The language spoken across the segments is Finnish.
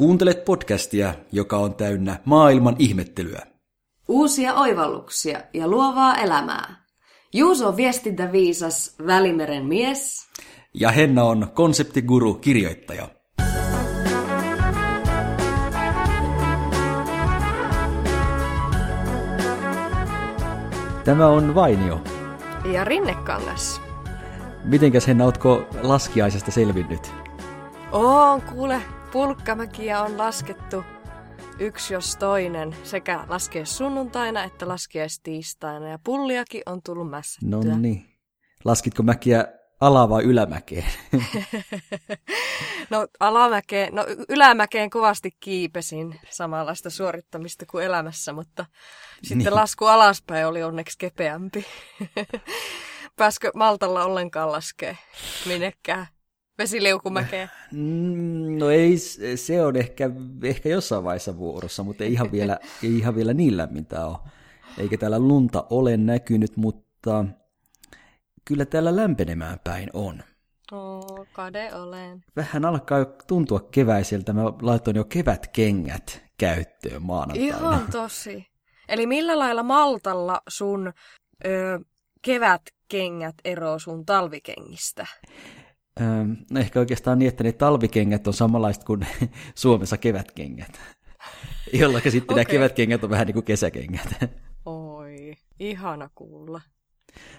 Kuuntelet podcastia, joka on täynnä maailman ihmettelyä. Uusia oivalluksia ja luovaa elämää. Juuso on viestintäviisas Välimeren mies. Ja Henna on konseptiguru kirjoittaja. Tämä on Vainio. Ja Rinnekangas. Mitenkäs Henna, ootko laskiaisesta selvinnyt? On, kuule, pulkkamäkiä on laskettu yksi jos toinen, sekä laskee sunnuntaina että tiistaina, ja pulliakin on tullut mässättyä. No niin. Laskitko mäkiä ala- vai ylämäkeen? no alamäkeen, no ylämäkeen kovasti kiipesin samanlaista suorittamista kuin elämässä, mutta sitten niin. lasku alaspäin oli onneksi kepeämpi. Pääskö Maltalla ollenkaan laskee minnekään? Vesiliukumäkeen? Mm, no ei, se on ehkä, ehkä jossain vaiheessa vuorossa, mutta ei ihan vielä, ei ihan vielä niin lämmintä ole. Eikä täällä lunta ole näkynyt, mutta kyllä täällä lämpenemään päin on. Oh, kade olen. Vähän alkaa jo tuntua keväiseltä. Mä laitoin jo kevätkengät käyttöön maanantaina. Ihan tosi. Eli millä lailla Maltalla sun ö, kevätkengät eroo sun talvikengistä? No ehkä oikeastaan niin, että ne talvikengät on samanlaiset kuin Suomessa kevätkengät. Jolla sitten okay. nämä kevätkengät on vähän niin kuin kesäkengät. Oi, ihana kuulla.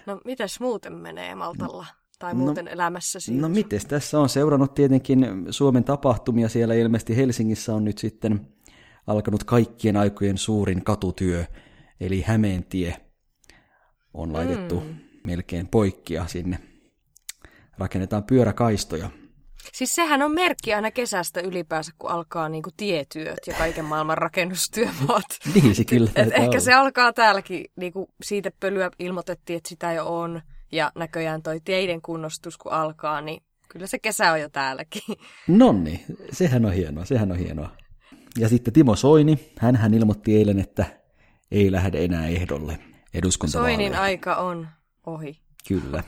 No mitäs muuten menee Maltalla? Tai no, muuten no, elämässä No mites tässä on seurannut tietenkin Suomen tapahtumia. Siellä ilmeisesti Helsingissä on nyt sitten alkanut kaikkien aikojen suurin katutyö, eli Hämeentie on laitettu mm. melkein poikkia sinne rakennetaan pyöräkaistoja. Siis sehän on merkki aina kesästä ylipäänsä, kun alkaa niinku tietyöt ja kaiken maailman rakennustyömaat. niin se kyllä. Et ehkä se alkaa täälläkin, niinku siitä pölyä ilmoitettiin, että sitä jo on. Ja näköjään toi teiden kunnostus, kun alkaa, niin kyllä se kesä on jo täälläkin. Nonni, sehän on hienoa, sehän on hienoa. Ja sitten Timo Soini, hän ilmoitti eilen, että ei lähde enää ehdolle eduskuntavaaleja. Soinin aika on ohi. Kyllä.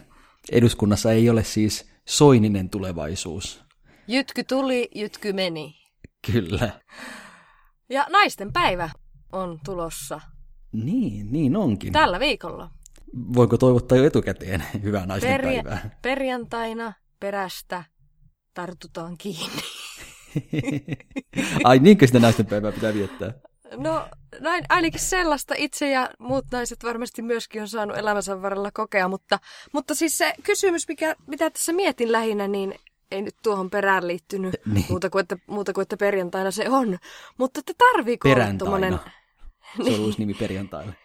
Eduskunnassa ei ole siis soininen tulevaisuus. Jytky tuli, jytky meni. Kyllä. Ja naisten päivä on tulossa. Niin, niin onkin. Tällä viikolla. Voinko toivottaa jo etukäteen hyvää naisten Perja- päivää? Perjantaina perästä tartutaan kiinni. Ai niinkö sitä naisten päivää pitää viettää? No näin, ainakin sellaista itse ja muut naiset varmasti myöskin on saanut elämänsä varrella kokea, mutta, mutta siis se kysymys, mikä, mitä tässä mietin lähinnä, niin ei nyt tuohon perään liittynyt niin. muuta, kuin, että, muuta kuin, että perjantaina se on. Mutta että tarviiko olla tuommoinen... Se on uusi nimi perjantaille.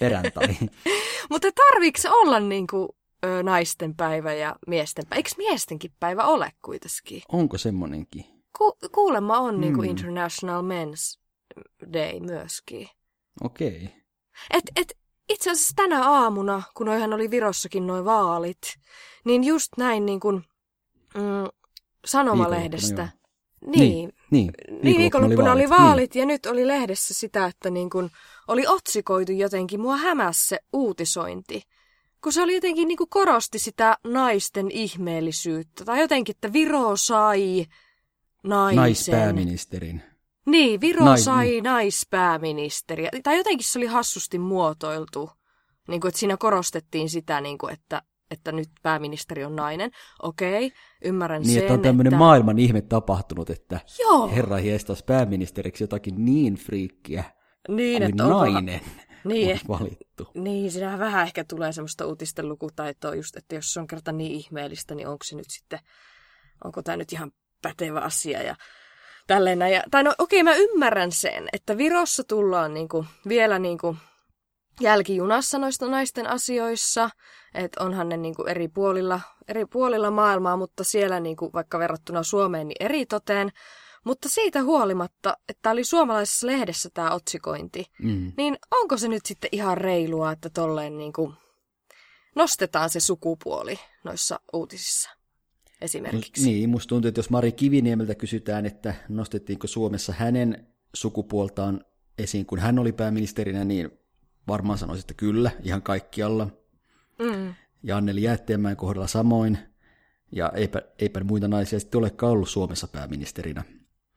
Perjantai. mutta tarviiko se olla niin kuin, ö, naisten päivä ja miesten päivä? Eikö miestenkin päivä ole kuitenkin? Onko semmonenkin? Ku, kuulemma on niin kuin hmm. International Men's Day myöskin. Okei. Okay. Et, et, itse asiassa tänä aamuna, kun noihan oli Virossakin noin vaalit, niin just näin niin kuin, mm, sanomalehdestä. Niin, niin, niin, niin viikonloppuna oli vaalit, oli vaalit niin. ja nyt oli lehdessä sitä, että niin kuin oli otsikoitu jotenkin, mua hämässä se uutisointi. Kun se oli jotenkin niin kuin korosti sitä naisten ihmeellisyyttä. Tai jotenkin, että Viro sai naisen. Naispääministerin. Niin, Viro Nai, sai niin. naispääministeriä. Tai jotenkin se oli hassusti muotoiltu. Niin kuin, että siinä korostettiin sitä, niin kuin, että, että nyt pääministeri on nainen. Okei, ymmärrän niin, sen. Niin, että on tämmöinen että... maailman ihme tapahtunut, että Joo. herra hiestas pääministeriksi jotakin niin friikkiä niin, kuin että nainen niin, on valittu. Niin, siinä vähän ehkä tulee semmoista uutisten lukutaitoa just, että jos se on kerta niin ihmeellistä, niin onko se nyt sitten, onko tämä nyt ihan pätevä asia ja tälleen näin. Ja, tai no okei, okay, mä ymmärrän sen, että Virossa tullaan niinku, vielä niinku jälkijunassa noista naisten asioissa, että onhan ne niinku eri, puolilla, eri puolilla maailmaa, mutta siellä niinku, vaikka verrattuna Suomeen niin eri toteen. Mutta siitä huolimatta, että oli suomalaisessa lehdessä tämä otsikointi, mm. niin onko se nyt sitten ihan reilua, että tolleen niinku nostetaan se sukupuoli noissa uutisissa? Esimerkiksi. Niin, musta tuntuu, että jos Mari Kiviniemeltä kysytään, että nostettiinko Suomessa hänen sukupuoltaan esiin, kun hän oli pääministerinä, niin varmaan sanoisi, että kyllä, ihan kaikkialla. Mm. Ja Anneli Jäätteenmäen kohdalla samoin. Ja eipä, eipä muita naisia sitten olekaan ollut Suomessa pääministerinä.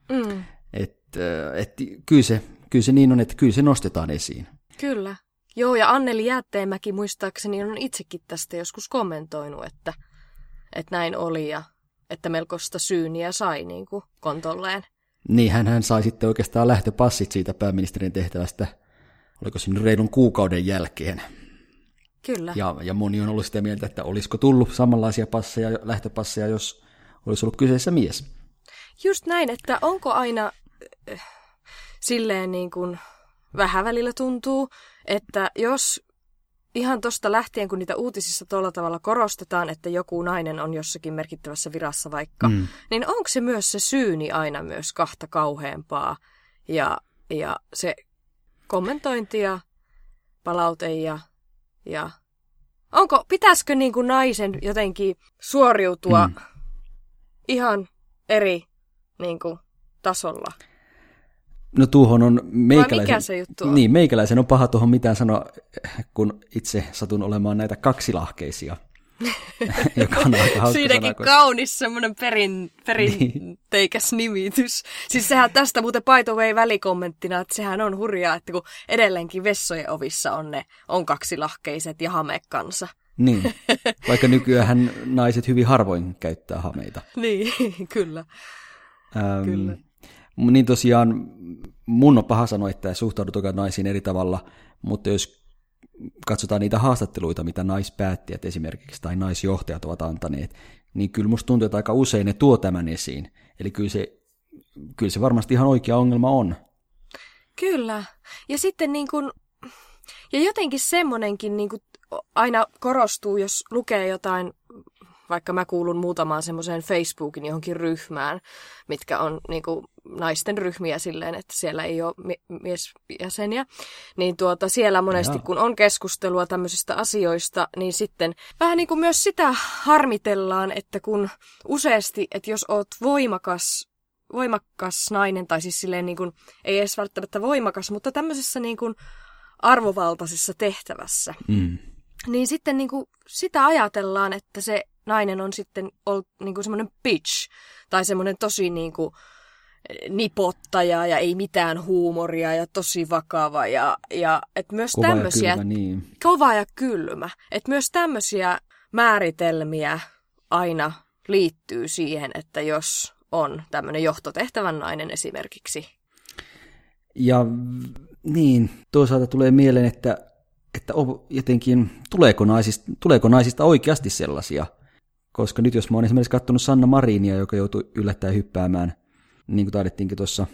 Mm. että et, kyllä, se, kyllä se niin on, että kyllä se nostetaan esiin. Kyllä. Joo, ja Anneli Jäätteenmäki muistaakseni on itsekin tästä joskus kommentoinut, että, että näin oli ja että melkoista syyniä sai niin kuin kontolleen. Niin, hän, hän sai sitten oikeastaan lähtöpassit siitä pääministerin tehtävästä, oliko se nyt reilun kuukauden jälkeen. Kyllä. Ja, ja moni on ollut sitä mieltä, että olisiko tullut samanlaisia passeja, lähtöpasseja, jos olisi ollut kyseessä mies. Just näin, että onko aina äh, silleen niin kuin vähän välillä tuntuu, että jos ihan tuosta lähtien, kun niitä uutisissa tuolla tavalla korostetaan, että joku nainen on jossakin merkittävässä virassa vaikka, mm. niin onko se myös se syyni aina myös kahta kauheampaa ja, ja se kommentointi ja palaute ja, ja onko, pitäisikö niin kuin naisen jotenkin suoriutua mm. ihan eri niin kuin, tasolla? No tuohon on meikäläisen... mikä se juttu on? Niin, meikäläisen on paha tuohon mitään sanoa, kun itse satun olemaan näitä kaksilahkeisia. joka on aika hauska Siinäkin sana, kun... kaunis semmoinen perin, perinteikäs niin. nimitys. Siis sehän tästä muuten by the way välikommenttina, että sehän on hurjaa, että kun edelleenkin vessojen ovissa on ne on kaksilahkeiset ja hame kanssa. Niin, vaikka nykyään naiset hyvin harvoin käyttää hameita. niin, kyllä. Ähm, kyllä. Niin tosiaan mun on paha sanoa, että suhtaudutaan naisiin eri tavalla, mutta jos katsotaan niitä haastatteluita, mitä naispäättäjät esimerkiksi tai naisjohtajat ovat antaneet, niin kyllä musta tuntuu, että aika usein ne tuo tämän esiin. Eli kyllä se, kyllä se varmasti ihan oikea ongelma on. Kyllä. Ja sitten niin kuin, ja jotenkin semmonenkin niin kuin aina korostuu, jos lukee jotain vaikka mä kuulun muutamaan semmoiseen Facebookin johonkin ryhmään, mitkä on niin kuin, naisten ryhmiä silleen, että siellä ei ole miesjäseniä, niin tuota, siellä monesti kun on keskustelua tämmöisistä asioista, niin sitten vähän niin kuin myös sitä harmitellaan, että kun useasti, että jos oot voimakas voimakas nainen, tai siis silleen niin kuin, ei edes välttämättä voimakas, mutta tämmöisessä niin kuin arvovaltaisessa tehtävässä, mm. niin sitten niin kuin sitä ajatellaan, että se nainen on sitten ollut niin kuin semmoinen bitch, tai semmoinen tosi niin kuin, nipottaja ja ei mitään huumoria ja tosi vakava. Ja, ja et myös kova tämmöisiä, ja kylmä, niin. kova ja kylmä. Et myös tämmöisiä määritelmiä aina liittyy siihen, että jos on tämmöinen johtotehtävän nainen esimerkiksi. Ja niin, toisaalta tulee mieleen, että, että jotenkin tuleeko naisista, tuleeko naisista oikeasti sellaisia, koska nyt jos mä oon esimerkiksi katsonut Sanna Marinia, joka joutui yllättäen hyppäämään niin kuin taidettiinkin tuossa,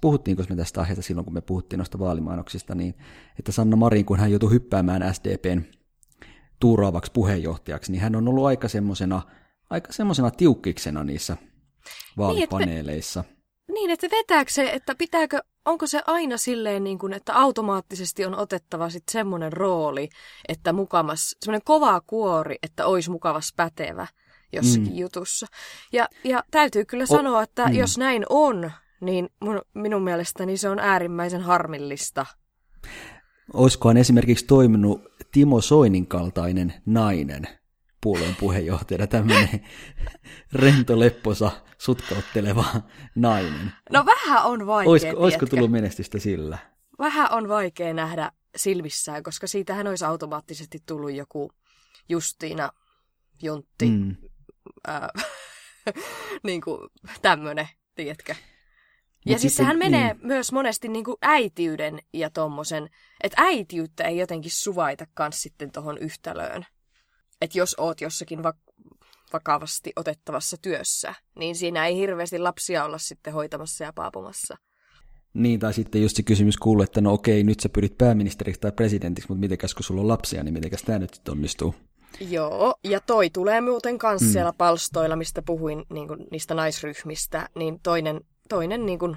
puhuttiinko me tästä aiheesta silloin, kun me puhuttiin noista vaalimainoksista, niin että Sanna Marin, kun hän joutui hyppäämään SDPn tuuraavaksi puheenjohtajaksi, niin hän on ollut aika semmoisena aika semmoisena tiukkiksena niissä vaalipaneeleissa. Niin, että, niin, että vetääkö se, että pitääkö, onko se aina silleen, niin kuin, että automaattisesti on otettava sitten semmoinen rooli, että mukamas, semmoinen kova kuori, että olisi mukavas pätevä jossakin mm. jutussa. Ja, ja täytyy kyllä o, sanoa, että mm. jos näin on, niin mun, minun mielestäni se on äärimmäisen harmillista. Olisikohan esimerkiksi toiminut Timo Soinin kaltainen nainen puolueen puheenjohtajana, tämmöinen rento lepposa, sutkautteleva nainen? No vähän on vaikea, Olisiko, olisiko tullut menestystä sillä? Vähän on vaikea nähdä silmissään, koska siitähän olisi automaattisesti tullut joku Justiina Juntti, mm ää, niin kuin tämmönen, tiedätkö? Ja Mut siis sehän niin. menee myös monesti niin kuin äitiyden ja tommosen, että äitiyttä ei jotenkin suvaita kans sitten tohon yhtälöön. Että jos oot jossakin va- vakavasti otettavassa työssä, niin siinä ei hirveästi lapsia olla sitten hoitamassa ja paapumassa. Niin, tai sitten just se kysymys kuuluu, että no okei, nyt sä pyrit pääministeriksi tai presidentiksi, mutta mitenkäs kun sulla on lapsia, niin mitenkäs tämä nyt onnistuu? Joo, ja toi tulee muuten kanssa mm. siellä palstoilla, mistä puhuin niin kuin, niistä naisryhmistä, niin toinen, toinen niin kuin,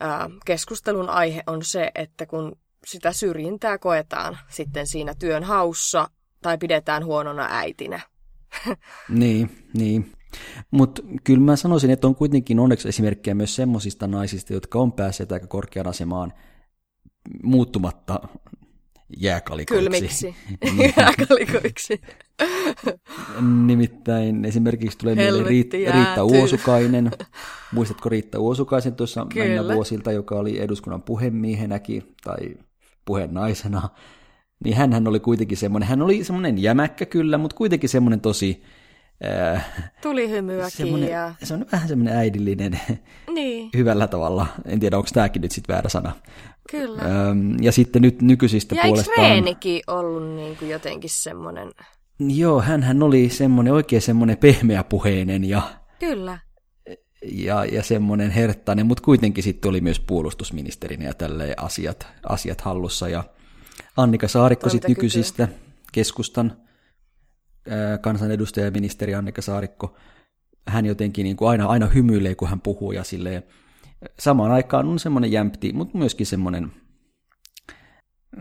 ää, keskustelun aihe on se, että kun sitä syrjintää koetaan sitten siinä työn haussa tai pidetään huonona äitinä. niin, niin. Mutta kyllä mä sanoisin, että on kuitenkin onneksi esimerkkejä myös semmoisista naisista, jotka on päässeet aika korkean asemaan muuttumatta jääkalikoiksi. Kylmiksi. Jääkalikoiksi. Nimittäin esimerkiksi tulee mieleen Helvetti Riit- jäätyy. Riitta Uosukainen. Muistatko Riitta Uosukaisen tuossa Kyllä. mennä vuosilta, joka oli eduskunnan puhemiehenäkin tai puhenaisena? Niin hän oli kuitenkin semmoinen, hän oli semmoinen jämäkkä kyllä, mutta kuitenkin semmoinen tosi, äh, Tuli hymyäkin ja... se on vähän semmoinen äidillinen Niin, hyvällä tavalla. En tiedä, onko tämäkin nyt sitten väärä sana. kyllä. Öm, ja sitten nyt nykyisistä Ja eikö puolestaan... Reenikin ollut niin kuin jotenkin semmoinen... Joo, hän oli semmoinen oikein semmoinen pehmeäpuheinen ja, Kyllä. ja, ja semmoinen herttainen, mutta kuitenkin sitten oli myös puolustusministerinä ja tälleen asiat, asiat hallussa. Ja Annika Saarikko sitten nykyisistä keskustan kansanedustaja ja ministeri Annika Saarikko, hän jotenkin niin kuin aina, aina hymyilee, kun hän puhuu ja silleen, samaan aikaan on semmoinen jämpti, mutta myöskin semmoinen,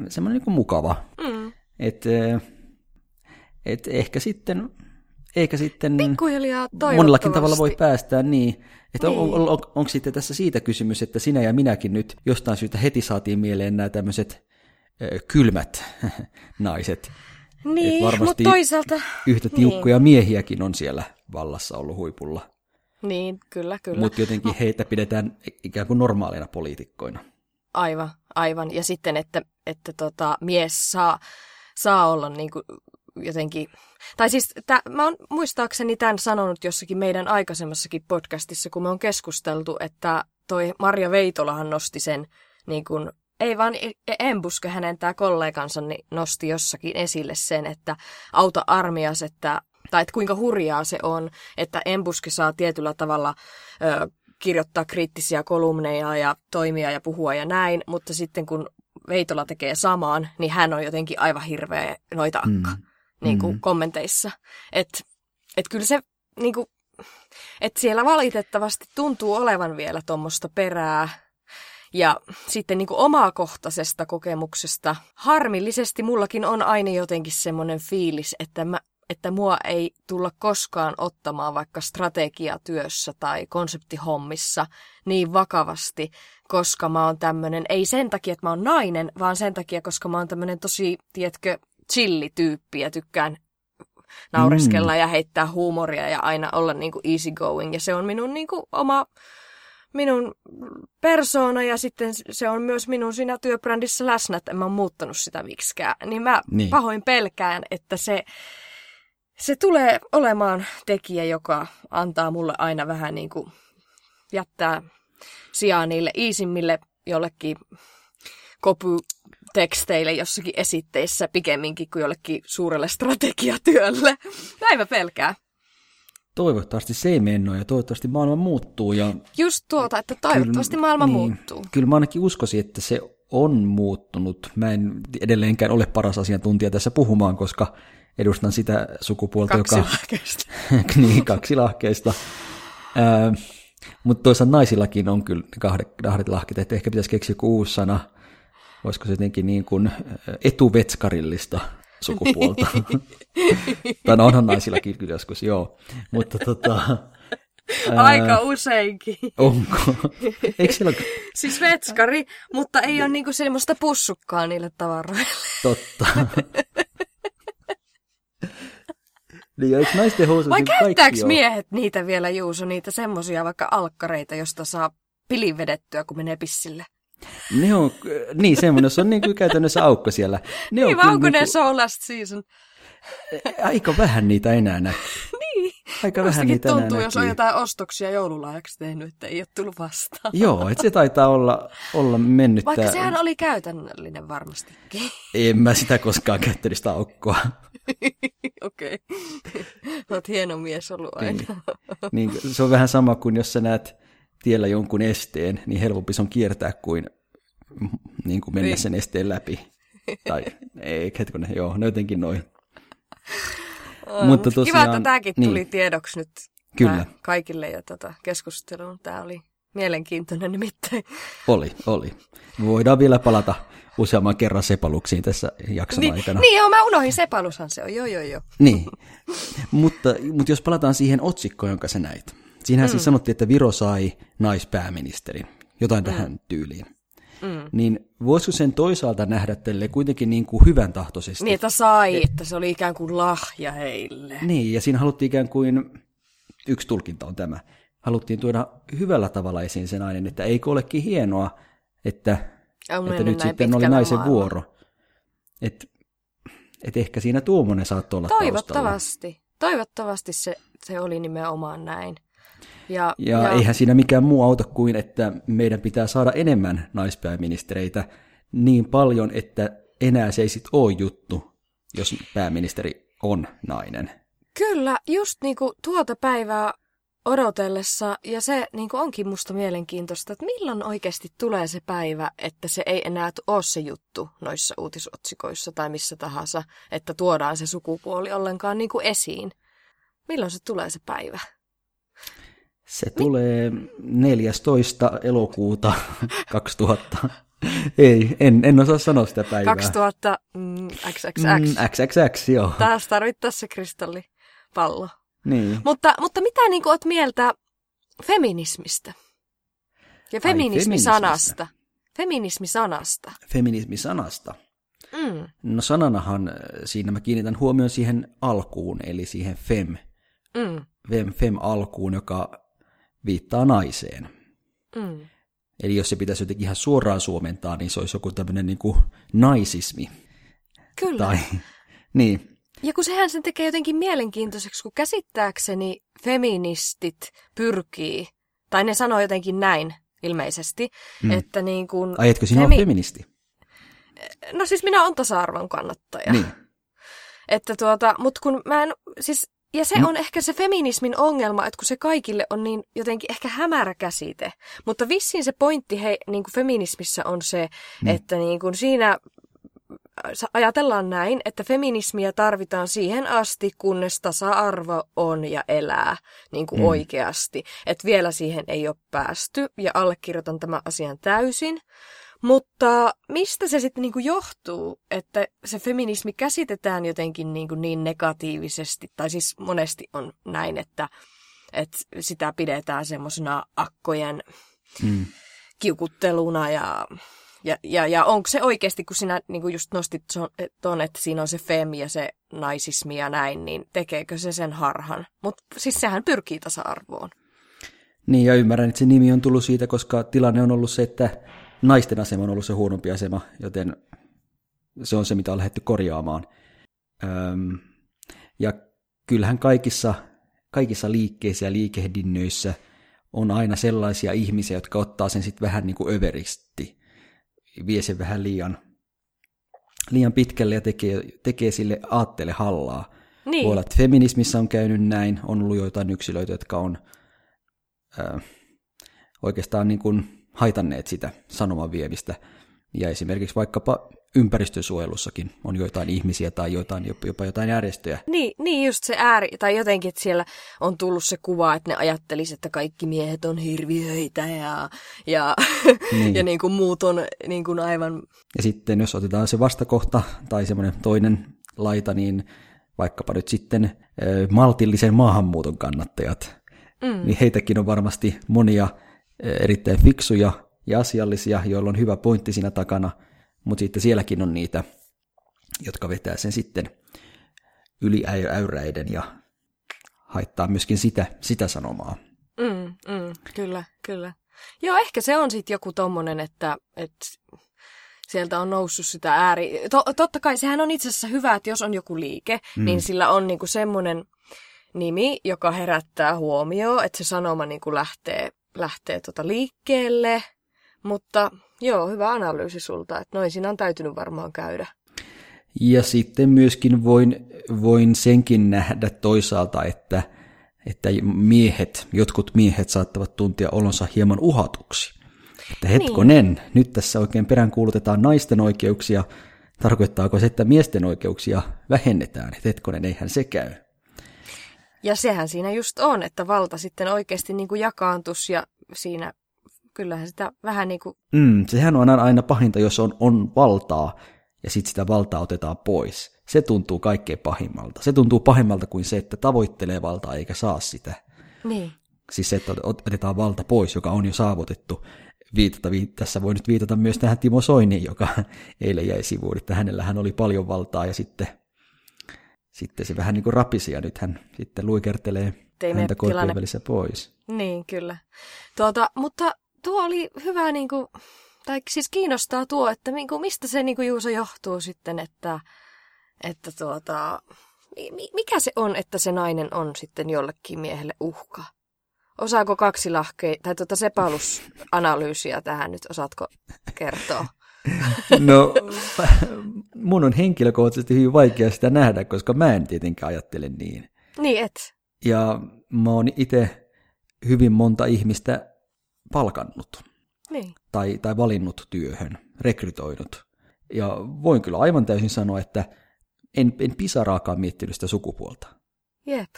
semmoinen niin kuin mukava. Mm. Et, et ehkä sitten, ehkä sitten Pikkuhiljaa monellakin tavalla voi päästää niin. Että on, Niin. on, on, onko sitten tässä siitä kysymys, että sinä ja minäkin nyt jostain syystä heti saatiin mieleen nämä tämmöiset kylmät naiset. Niin, mutta toisaalta... Yhtä tiukkoja miehiäkin on siellä vallassa ollut huipulla. Niin, kyllä, kyllä. Mutta jotenkin heitä pidetään ikään kuin normaaleina poliitikkoina. Aivan, aivan. Ja sitten, että, että tota, mies saa, saa olla niin kuin jotenkin... Tai siis tä, mä oon muistaakseni tämän sanonut jossakin meidän aikaisemmassakin podcastissa, kun me on keskusteltu, että toi Marja Veitolahan nosti sen niin kuin ei vaan E- Embuske, hänen tämä kollegansa, niin nosti jossakin esille sen, että auta armias, että, tai että kuinka hurjaa se on, että Embuske saa tietyllä tavalla ö, kirjoittaa kriittisiä kolumneja ja toimia ja puhua ja näin, mutta sitten kun Veitola tekee samaan, niin hän on jotenkin aivan hirveä noita akka Mm. niin kuin Mm. kommenteissa. Että et kyllä se, niin kuin, että siellä valitettavasti tuntuu olevan vielä tuommoista perää. Ja sitten niin kuin omakohtaisesta kokemuksesta, harmillisesti mullakin on aina jotenkin semmoinen fiilis, että, mä, että mua ei tulla koskaan ottamaan vaikka strategiatyössä tai konseptihommissa niin vakavasti, koska mä oon tämmöinen, ei sen takia, että mä oon nainen, vaan sen takia, koska mä oon tämmöinen tosi, tiedätkö, chillityyppi ja tykkään naureskella mm. ja heittää huumoria ja aina olla niin kuin easy going. Ja se on minun niin kuin oma minun persoona ja sitten se on myös minun siinä työbrändissä läsnä, että en mä oon muuttanut sitä miksikään. Niin mä niin. pahoin pelkään, että se, se tulee olemaan tekijä, joka antaa mulle aina vähän niin kuin jättää sijaa niille iisimmille jollekin kopyteksteille jossakin esitteissä pikemminkin kuin jollekin suurelle strategiatyölle. Näin mä pelkään. Toivottavasti se ei mene ja toivottavasti maailma muuttuu. Ja Just tuota, että toivottavasti maailma niin, muuttuu. Kyllä mä ainakin uskoisin, että se on muuttunut. Mä en edelleenkään ole paras asiantuntija tässä puhumaan, koska edustan sitä sukupuolta, Kaksi joka... lahkeista. niin, kaksi lahkeista. Ää, mutta toisaalta naisillakin on kyllä ne kahdet, kahdet lahkeet, että ehkä pitäisi keksiä joku uusi sana. Olisiko se jotenkin niin kuin ää, etuvetskarilista sukupuolta. tai no onhan naisillakin kyllä joskus, joo. Mutta tota, Aika useinkin. onko? Eikö siellä Siis vetskari, mutta ei ole niinku semmoista pussukkaa niille tavaroille. totta? niin, eikö naisten housut Vai niin käyttääkö miehet niitä vielä, Juuso, niitä semmosia vaikka alkkareita, josta saa pilin vedettyä, kun menee pissille? Ne on, niin semmoinen, se on niin kuin käytännössä aukko siellä. Ne Niin, onko ne niinku- so last season? Aika vähän niitä enää näkyy. Niin. Aika vähän niitä enää tuntuu, jos on näkyy. jotain ostoksia joululahjaksi tehnyt, että ei ole tullut vastaan. Joo, että se taitaa olla, olla mennyt. Vaikka tää- sehän oli käytännöllinen varmastikin. En mä sitä koskaan käyttänyt sitä aukkoa. Okei. Olet hieno mies ollut aina. Niin, niin, se on vähän sama kuin jos sä näet tiellä jonkun esteen, niin helpompi se on kiertää kuin, niin kuin mennä Niin. sen esteen läpi. Tai ei, hetkonen, joo, ne jotenkin noin. Mutta mut Kiva, tosiaan- että tämäkin niin. tuli tiedoksi nyt Kyllä. kaikille ja tota keskusteluun. Tämä oli mielenkiintoinen nimittäin. Oli, oli. Voidaan vielä palata useamman kerran sepaluksiin tässä jakson Niin, aikana. niin joo, mä unohdin, Sepalushan se on, joo joo joo. Niin, mutta, mutta jos palataan siihen otsikkoon, jonka sä näit. Siinähän mm. siis sanottiin, että Viro sai naispääministerin, jotain mm. tähän tyyliin. Mm. niin voisiko sen toisaalta nähdä tälle kuitenkin niin kuin hyvän tahtoisesti? Niin, että sai, että se oli ikään kuin lahja heille. Niin, ja siinä haluttiin ikään kuin, yksi tulkinta on tämä, haluttiin tuoda hyvällä tavalla esiin se nainen, että eikö olekin hienoa, että, On että nyt sitten oli naisen maailma. vuoro. Että et ehkä siinä tuommoinen saattoi olla taustalla. Toivottavasti. Toivottavasti se, se oli nimenomaan näin. Ja, Ja, ja eihän siinä mikään muu auta kuin, että meidän pitää saada enemmän naispääministereitä niin paljon, että enää se ei sit ole juttu, jos pääministeri on nainen. Kyllä, just niinku tuota päivää odotellessa, ja se niinku onkin musta mielenkiintoista, että milloin oikeasti tulee se päivä, että se ei enää ole se juttu noissa uutisotsikoissa tai missä tahansa, että tuodaan se sukupuoli ollenkaan niinku esiin. Milloin se tulee se päivä? Se tulee 14. elokuuta 2000. Ei, en, en osaa sanoa sitä päivää. 2000 mm, XXX. Mm, XXX, joo. Taas tarvittaisiin se kristallipallo. Niin. Mutta, mutta mitä niin oot mieltä feminismistä? Ja feminismisanasta. Feminismisanasta. Feminismisanasta. Mm. No sananahan äh, siinä mä kiinnitän huomioon siihen alkuun, eli siihen fem, Mm. fem, fem alkuun, joka viittaa naiseen. Mm. Eli jos se pitäisi jotenkin ihan suoraan suomentaa, niin se olisi joku tämmöinen niin kuin naisismi. Kyllä. Tai, niin, Ja kun sehän sen tekee jotenkin mielenkiintoiseksi, kun käsittääkseni feministit pyrkii, tai ne sanoo jotenkin näin ilmeisesti, mm. että niin kuin... ai etkö sinä femi- feministi? No siis minä olen tasa-arvon kannattaja. Niin, Että tuota, mut kun mä en, siis, ja se Mm. on ehkä se feminismin ongelma, että kun se kaikille on niin jotenkin ehkä hämärä käsite. Mutta vissiin se pointti he, niin kuin feminismissä on se, mm. että niin kuin siinä sa- ajatellaan näin, että feminismiä tarvitaan siihen asti, kunnes tasa-arvo on ja elää niin kuin mm. oikeasti. Että vielä siihen ei ole päästy ja allekirjoitan tämän asian täysin. Mutta mistä se sitten niinku johtuu, että se feminismi käsitetään jotenkin niinku niin negatiivisesti, tai siis monesti on näin, että, että sitä pidetään semmoisena akkojen mm. kiukutteluna ja, ja, ja, ja onko se oikeasti, kun sinä niinku just nostit tuon, että siinä on se fem ja se naisismi ja näin, niin tekeekö se sen harhan? Mutta siis sehän pyrkii tasa-arvoon. niin ja ymmärrän, että se nimi on tullut siitä, koska tilanne on ollut se, että naisten asema on ollut se huonompi asema, joten se on se, mitä on lähdetty korjaamaan. Öm, ja kyllähän kaikissa, kaikissa liikkeissä ja liikehdinnöissä on aina sellaisia ihmisiä, jotka ottaa sen sitten vähän niin kuin överisti, vie sen vähän liian, liian pitkälle ja tekee, tekee sille aatteelle hallaa. Niin. Voi olla, että feminismissä on käynyt näin, on ollut joitain yksilöitä, jotka on ö, oikeastaan niin kuin haitanneet sitä sanoman viemistä. Ja esimerkiksi vaikkapa ympäristösuojelussakin on joitain ihmisiä tai joitain, jopa, jotain järjestöjä. Niin, niin just se ääri, tai jotenkin, että siellä on tullut se kuva, että ne ajattelisi, että kaikki miehet on hirviöitä ja, ja, Niin. ja niin kuin muut on niin kuin aivan... Ja sitten jos otetaan se vastakohta tai semmoinen toinen laita, niin vaikkapa nyt sitten maltillisen maahanmuuton kannattajat, mm. niin heitäkin on varmasti monia erittäin fiksuja ja asiallisia, joilla on hyvä pointti siinä takana, mutta sitten sielläkin on niitä, jotka vetää sen sitten yli äy- äyräiden ja haittaa myöskin sitä, sitä sanomaa. Mm, mm, kyllä, kyllä. Joo, ehkä se on sitten joku tommonen, että, että sieltä on noussut sitä ääri... To, totta kai sehän on itse asiassa hyvä, että jos on joku liike, mm. niin sillä on niinku semmoinen nimi, joka herättää huomioon, että se sanoma niinku lähtee, lähtee tota liikkeelle. Mutta joo, hyvä analyysi sulta, että noin siinä on täytynyt varmaan käydä. Ja sitten myöskin voin, voin senkin nähdä toisaalta, että, että miehet, jotkut miehet saattavat tuntea olonsa hieman uhatuksi. Että hetkonen, niin. nyt tässä oikein peräänkuulutetaan naisten oikeuksia. Tarkoittaako se, että miesten oikeuksia vähennetään? Että hetkonen, eihän se käy. Ja sehän siinä just on, että valta sitten oikeasti niin kuin jakaantus ja siinä kyllähän sitä vähän niin kuin... Mm, sehän on aina, aina pahinta, jos on, on valtaa ja sitten sitä valtaa otetaan pois. Se tuntuu kaikkein pahimmalta. Se tuntuu pahimmalta kuin se, että tavoittelee valtaa eikä saa sitä. Niin. Siis se, että otetaan valta pois, joka on jo saavutettu. viitata. Vi- tässä voi nyt viitata myös tähän Timo Soiniin, joka eilen jäi sivuun, että hänellähän oli paljon valtaa ja sitten, sitten se vähän niin kuin rapisi ja nyt hän sitten luikertelee Ei häntä tilanne- välissä pois. Niin, kyllä. Tuota, mutta tuo oli hyvä, niin kuin, tai siis kiinnostaa tuo, että niin kuin, mistä se niin kuin, Juuso johtuu sitten, että, että tuota, mi- mi- mikä se on, että se nainen on sitten jollekin miehelle uhka? Osaako kaksi lahkea, tai tuota sepalusanalyysiä tähän nyt, osaatko kertoa? No, mun on henkilökohtaisesti hyvin vaikea sitä nähdä, koska mä en tietenkään ajattele niin. Niin, et. Ja mä oon itse hyvin monta ihmistä palkannut Niin. tai, tai valinnut työhön, rekrytoinut. Ja voin kyllä aivan täysin sanoa, että en, en pisaraakaan miettinyt sitä sukupuolta. Jep.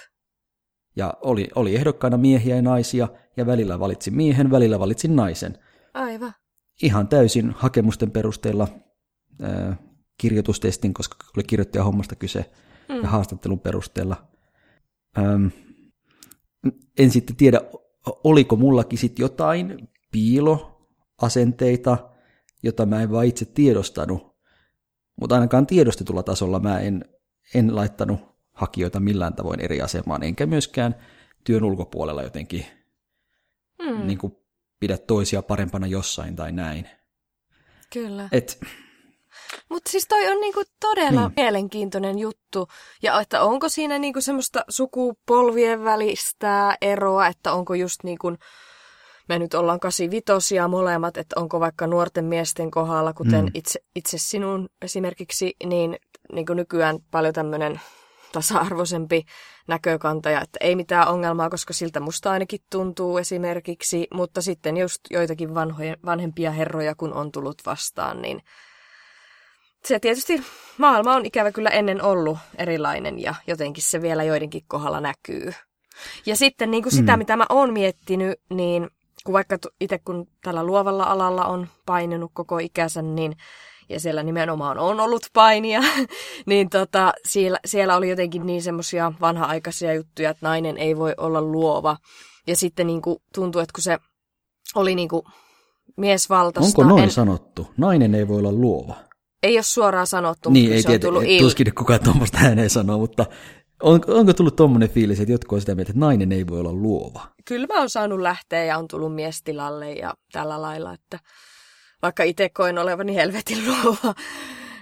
Ja oli, oli ehdokkaina miehiä ja naisia, ja välillä valitsin miehen, välillä valitsin naisen. Aivan. Ihan täysin hakemusten perusteella ää, kirjoitustestin, koska oli kirjoittaja hommasta kyse, mm. ja haastattelun perusteella. Ähm, en sitten tiedä, oliko mullakin sitten jotain piiloasenteita, jota mä en vaan itse tiedostanut, mutta ainakaan tiedostetulla tasolla mä en, en laittanut hakijoita millään tavoin eri asemaan, enkä myöskään työn ulkopuolella jotenkin Mm, niin kuin pidä toisia parempana jossain tai näin. kyllä. Et, Mutta siis toi on niinku todella Niin. mielenkiintoinen juttu. Ja että onko siinä niinku semmoista sukupolvien välistä eroa, että onko just niin kuin, me nyt ollaan 85 molemmat, että onko vaikka nuorten miesten kohdalla, kuten mm. itse, itse sinun esimerkiksi, niin, niin kuin nykyään paljon tämmöinen tasa-arvoisempi näkökanta ja että ei mitään ongelmaa, koska siltä musta ainakin tuntuu esimerkiksi, mutta sitten just joitakin vanhoja, vanhempia herroja, kun on tullut vastaan, niin se tietysti maailma on ikävä kyllä ennen ollut erilainen ja jotenkin se vielä joidenkin kohdalla näkyy. Ja sitten niin kuin sitä, Mm. mitä mä oon miettinyt, niin kun vaikka itse kun tällä luovalla alalla on paininut koko ikänsä, niin ja siellä nimenomaan on ollut painia, niin tota, siellä, siellä oli jotenkin niin semmoisia vanha-aikaisia juttuja, että nainen ei voi olla luova. Ja sitten niin kuin tuntui, että kun se oli niin kuin miesvaltaista. onko noin en, sanottu? Nainen ei voi olla luova. ei ole suoraan sanottu, niin, mutta ei se on tiedä, tullut et il... tuskin kukaan tuommoista ääneen sanoo, mutta on, onko tullut tuommoinen fiilis, että jotkut on sitä mieltä, että nainen ei voi olla luova? Kyllä mä oon saanut lähteä ja on tullut miestilalle ja tällä lailla, että vaikka itse koen olevani helvetin luova.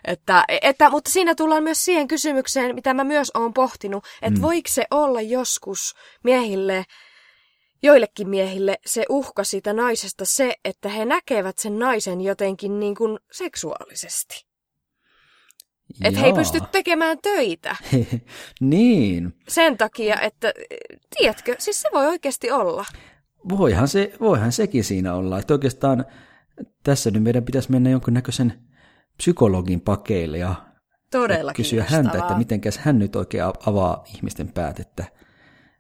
Että, että, mutta siinä tullaan myös siihen kysymykseen, mitä mä myös oon pohtinut, että mm. voiko se olla joskus miehille, joillekin miehille se uhka siitä naisesta se, että he näkevät sen naisen jotenkin niin kuin seksuaalisesti. Että he ei pysty tekemään töitä niin, sen takia, että tiedätkö, siis se voi oikeasti olla. voihan, se, voihan sekin siinä olla. Että oikeastaan tässä nyt meidän pitäisi mennä jonkinnäköisen psykologin pakeille ja Todella kysyä häntä, että mitenkäs hän nyt oikein avaa ihmisten päät, että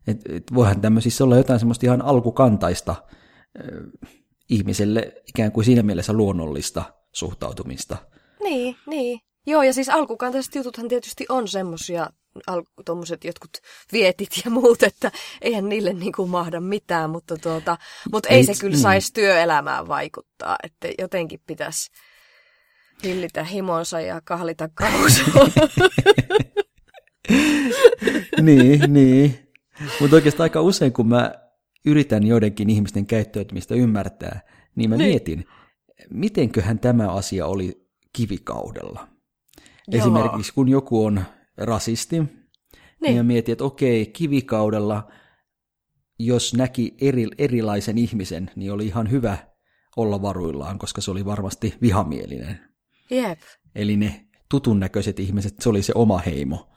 et, et voihan tämmöisissä olla jotain semmoista ihan alkukantaista äh, ihmiselle ikään kuin siinä mielessä luonnollista suhtautumista. Niin, niin. Joo, ja siis alkukantaiset jututhan tietysti on semmosia, al- tommoset jotkut vietit ja muut, että eihän niille niinku mahda mitään, mutta, tuota, mutta ei, Ei- se kyllä niin. saisi työelämään vaikuttaa, että jotenkin pitäisi hillitä himonsa ja kahlita kausa. niin, niin. Mutta oikeastaan aika usein, kun mä yritän joidenkin ihmisten käyttäytymistä ymmärtää, niin mä Niin. mietin, mitenköhän tämä asia oli kivikaudella. Joo. Esimerkiksi kun joku on rasisti, niin, niin mä mietin, että okei, kivikaudella, jos näki eri, erilaisen ihmisen, niin oli ihan hyvä olla varuillaan, koska se oli varmasti vihamielinen. Jep. Eli ne tutun näköiset ihmiset, se oli se oma heimo.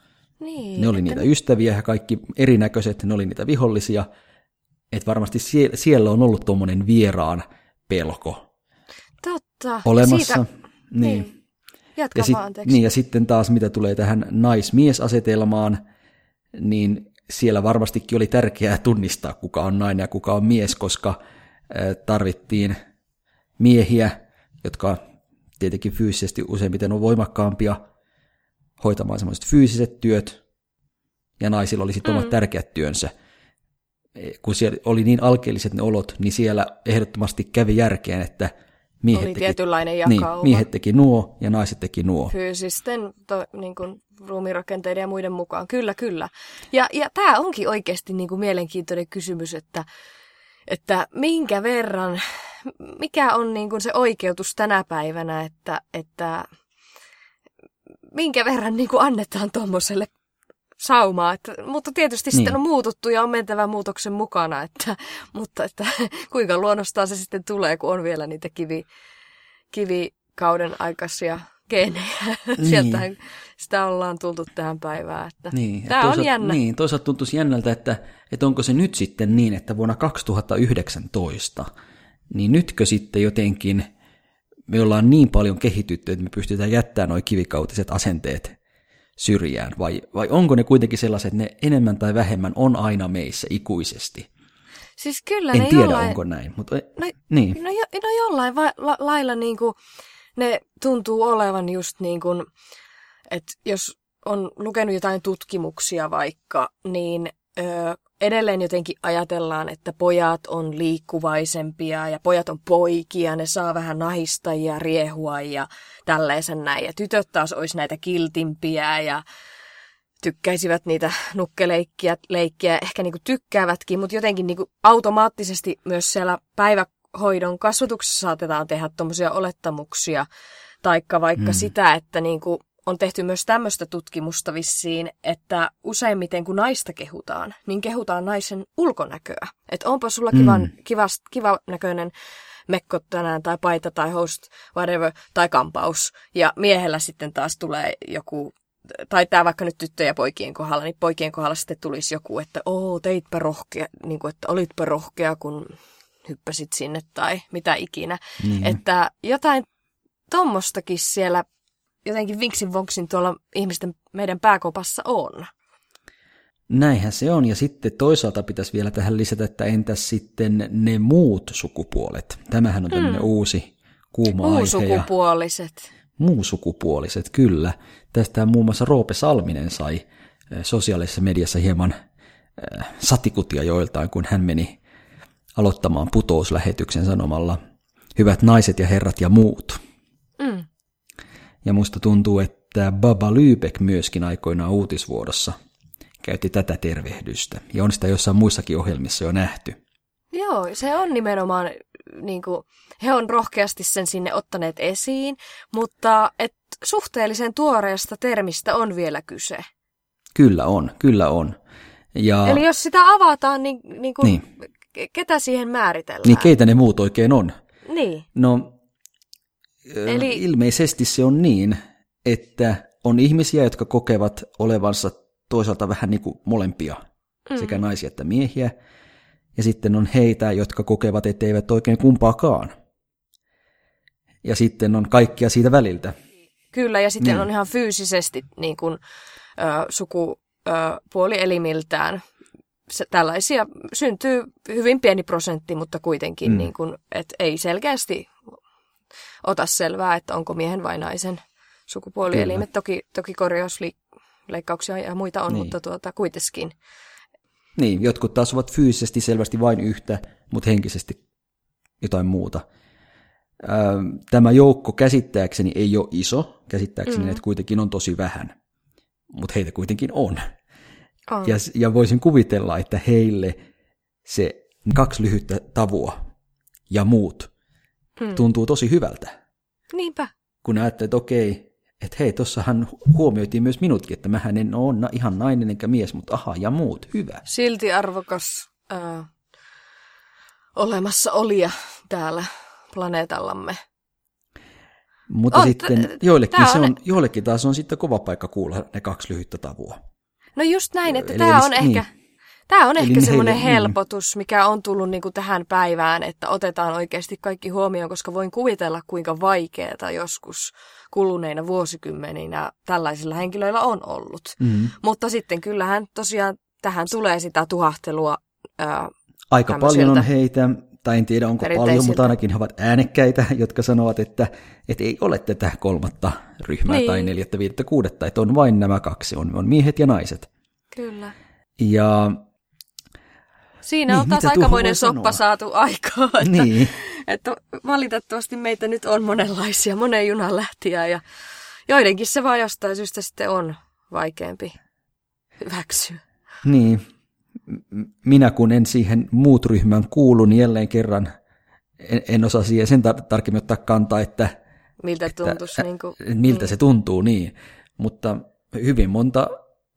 Niin. Ne oli niitä ystäviä ja kaikki erinäköiset, ne oli niitä vihollisia. Että varmasti sie- siellä on ollut tuommoinen vieraan pelko Totta. olemassa. Siitä, niin. niin. Jatka Ja, sit, vaan, anteeksi. niin, ja sitten taas mitä tulee tähän nais-mies-asetelmaan, niin siellä varmastikin oli tärkeää tunnistaa, kuka on nainen ja kuka on mies, koska tarvittiin miehiä, jotka tietenkin fyysisesti useimmiten on voimakkaampia hoitamaan semmoiset fyysiset työt, ja naisilla oli sitten mm. omat tärkeät työnsä. kun siellä oli niin alkeelliset ne olot, niin siellä ehdottomasti kävi järkeen, että miehet Oli teki, tietynlainen niin, jakauma. miehet teki nuo ja naiset teki nuo. fyysisten to, niin kuin, ruumirakenteiden ja muiden mukaan. Kyllä, kyllä. Ja, ja tämä onkin oikeasti niin kuin mielenkiintoinen kysymys, että, että minkä verran, mikä on niin kuin se oikeutus tänä päivänä, että, että minkä verran niin kuin annetaan tuommoiselle saumaa. Että, mutta tietysti niin. Sitten on muututtu ja on mentävä muutoksen mukana, että, mutta että kuinka luonnostaan se sitten tulee, kun on vielä niitä kivi, kivikauden aikaisia geenejä. Niin. Sieltä sitä ollaan tultu tähän päivään. Että Niin, Tämä on toisaalta- jännä. Niin, toisaalta tuntuisi jännältä, että, että onko se nyt sitten niin, että vuonna 2019, niin nytkö sitten jotenkin me ollaan niin paljon kehitytty, että me pystytään jättämään nuo kivikautiset asenteet syrjään, vai, vai onko ne kuitenkin sellaiset, että ne enemmän tai vähemmän on aina meissä ikuisesti? Siis kyllä En ne tiedä, jollain... onko näin, mutta No, niin. no, jo, no jollain va- la- lailla niin kuin, ne tuntuu olevan just niin kuin, että jos on lukenut jotain tutkimuksia vaikka, niin ö, edelleen jotenkin ajatellaan, että pojat on liikkuvaisempia ja pojat on poikia, ne saa vähän nahista ja riehua ja tälleisen näin. Ja tytöt taas olisi näitä kiltimpiä ja tykkäisivät niitä nukkeleikkiä, leikkiä, ehkä niinku tykkäävätkin, mutta jotenkin niinku automaattisesti myös siellä päivähoidon kasvatuksessa saatetaan tehdä tuommoisia olettamuksia, taikka vaikka mm. sitä, että niinku on tehty myös tämmöistä tutkimusta vissiin, että useimmiten kun naista kehutaan, niin kehutaan naisen ulkonäköä. Että onpa sulla kivan, mm. kivast, kiva näköinen mekko tänään tai paita tai host, whatever, tai kampaus. Ja miehellä sitten taas tulee joku tai tämä vaikka nyt tyttöjen ja poikien kohdalla, niin poikien kohdalla sitten tulisi joku, että oo, teitpä rohkea, niin kuin, että olitpä rohkea, kun hyppäsit sinne tai mitä ikinä. Niin. Että jotain tommostakin siellä jotenkin vinksin vonksin tuolla ihmisten meidän pääkopassa on. Näinhän se on, ja sitten toisaalta pitäisi vielä tähän lisätä, että entäs sitten ne muut sukupuolet? Tämähän on tämmöinen mm. uusi kuuma aihe. Ja Muusukupuoliset. muusukupuoliset, kyllä. Tästä muun muassa Roope Salminen sai eh, sosiaalisessa mediassa hieman eh, satikutia joiltain, kun hän meni aloittamaan putouslähetyksen sanomalla hyvät naiset ja herrat ja muut. Mm. Ja musta tuntuu, että Baba Lübeck myöskin aikoinaan uutisvuodossa käytti tätä tervehdystä. Ja on sitä jossain muissakin ohjelmissa jo nähty. Joo, se on nimenomaan, niin kuin, he on rohkeasti sen sinne ottaneet esiin, mutta et suhteellisen tuoreesta termistä on vielä kyse. Kyllä on, kyllä on. Ja Eli jos sitä avataan, niin, niin, kuin, niin. ketä siihen määritellään? niin keitä ne muut oikein on? Niin. No, Eli... Eli- ilmeisesti se on niin, että on ihmisiä, jotka kokevat olevansa toisaalta vähän niin kuin molempia, mm. sekä naisia että miehiä, ja sitten on heitä, jotka kokevat, etteivät oikein kumpaakaan. Ja sitten on kaikkia siitä väliltä. Kyllä, ja sitten Niin. on ihan fyysisesti niin kuin, ö, sukupuolielimiltään. Se, tällaisia syntyy hyvin pieni prosentti, mutta kuitenkin, mm. niin kuin, et ei selkeästi ota selvää, että onko miehen vai naisen sukupuolielimet. Toki, toki korjausleikkauksia ja muita on, Niin. mutta tuota, kuitenkin. Niin, jotkut taas ovat fyysisesti selvästi vain yhtä, mutta henkisesti jotain muuta. Ö, Tämä joukko käsittääkseni ei ole iso, käsittääkseni mm. että kuitenkin on tosi vähän, mutta heitä kuitenkin on. On. Ja, ja voisin kuvitella, että heille se kaksi lyhyttä tavua ja muut Hmm. tuntuu tosi hyvältä. Niinpä. Kun ajattelee, että okei, että hei, tossahan huomioitiin myös minutkin, että mähän en ole na- ihan nainen enkä mies, mutta aha, ja muut, hyvä. Silti arvokas ää, olemassa olija täällä planeetallamme. Mutta On, sitten t- joillekin, se on- on, joillekin taas on sitten kova paikka kuulla ne kaksi lyhyttä tavua. No just näin, että Eli- tämä on niin. ehkä, tää on Eli ehkä ne semmoinen niin. helpotus, mikä on tullut niinku tähän päivään, että otetaan oikeasti kaikki huomioon, koska voin kuvitella, kuinka vaikeaa joskus kuluneina vuosikymmeninä tällaisilla henkilöillä on ollut. Mm. Mutta sitten kyllähän tosiaan tähän tulee sitä tuhahtelua. Ää, Aika paljon on heitä, tai en tiedä onko paljon, mutta ainakin he ovat äänekkäitä, jotka sanovat, että, että ei ole tätä kolmatta ryhmää Niin. tai neljättä, viidettä, kuudetta, että on vain nämä kaksi, on, on miehet ja naiset. kyllä. Ja Siinä Niin, on taas aikamoinen soppa sanoa? saatu aikaa. Että, Niin. että valitettavasti meitä nyt on monenlaisia, monen junan lähtiä ja joidenkin se vaan jostain syystä sitten on vaikeampi hyväksyä. Niin. Minä kun en siihen muut ryhmään kuulu, niin jälleen kerran en, en osaa siihen sen tar- tarkemmin ottaa kantaa, että, Miltä että tuntuisi. ä- Niin kuin, miltä se tuntuu, niin. Mutta hyvin monta